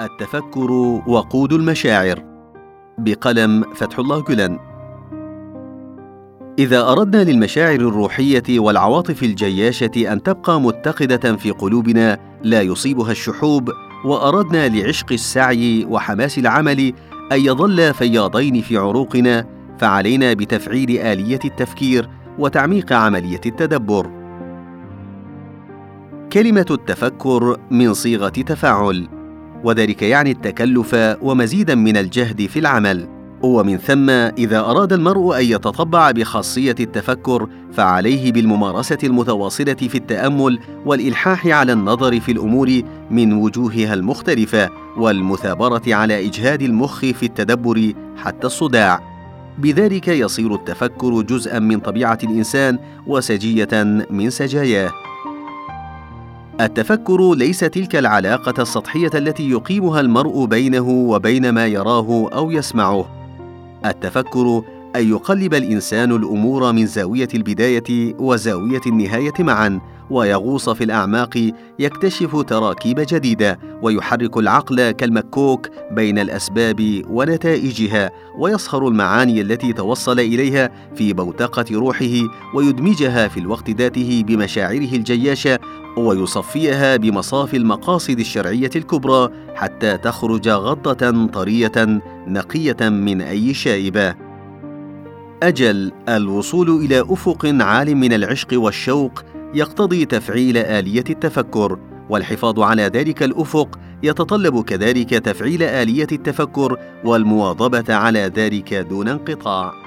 التفكر وقود المشاعر. بقلم فتح الله جلن. إذا أردنا للمشاعر الروحية والعواطف الجياشة أن تبقى متقدة في قلوبنا لا يصيبها الشحوب وأردنا لعشق السعي وحماس العمل أن يظل فياضين في عروقنا فعلينا بتفعيل آلية التفكير وتعميق عملية التدبر. كلمة التفكر من صيغة تفاعل. وذلك يعني التكلف ومزيدا من الجهد في العمل. ومن ثم إذا أراد المرء أن يتطبع بخاصية التفكر فعليه بالممارسة المتواصلة في التأمل والإلحاح على النظر في الأمور من وجوهها المختلفة والمثابرة على إجهاد المخ في التدبر حتى الصداع. بذلك يصير التفكر جزءا من طبيعة الإنسان وسجية من سجاياه. التفكر ليس تلك العلاقة السطحية التي يقيمها المرء بينه وبين ما يراه أو يسمعه. التفكر أن يقلب الإنسان الأمور من زاوية البداية وزاوية النهاية معا ويغوص في الأعماق يكتشف تراكيب جديدة ويحرك العقل كالمكوك بين الأسباب ونتائجها ويصهر المعاني التي توصل إليها في بوتقة روحه ويدمجها في الوقت ذاته بمشاعره الجياشة ويصفيها بمصاف المقاصد الشرعية الكبرى حتى تخرج غضه طرية نقية من أي شائبة. أجل الوصول إلى أفق عال من العشق والشوق يقتضي تفعيل آلية التفكر والحفاظ على ذلك الأفق يتطلب كذلك تفعيل آلية التفكر والمواظبة على ذلك دون انقطاع.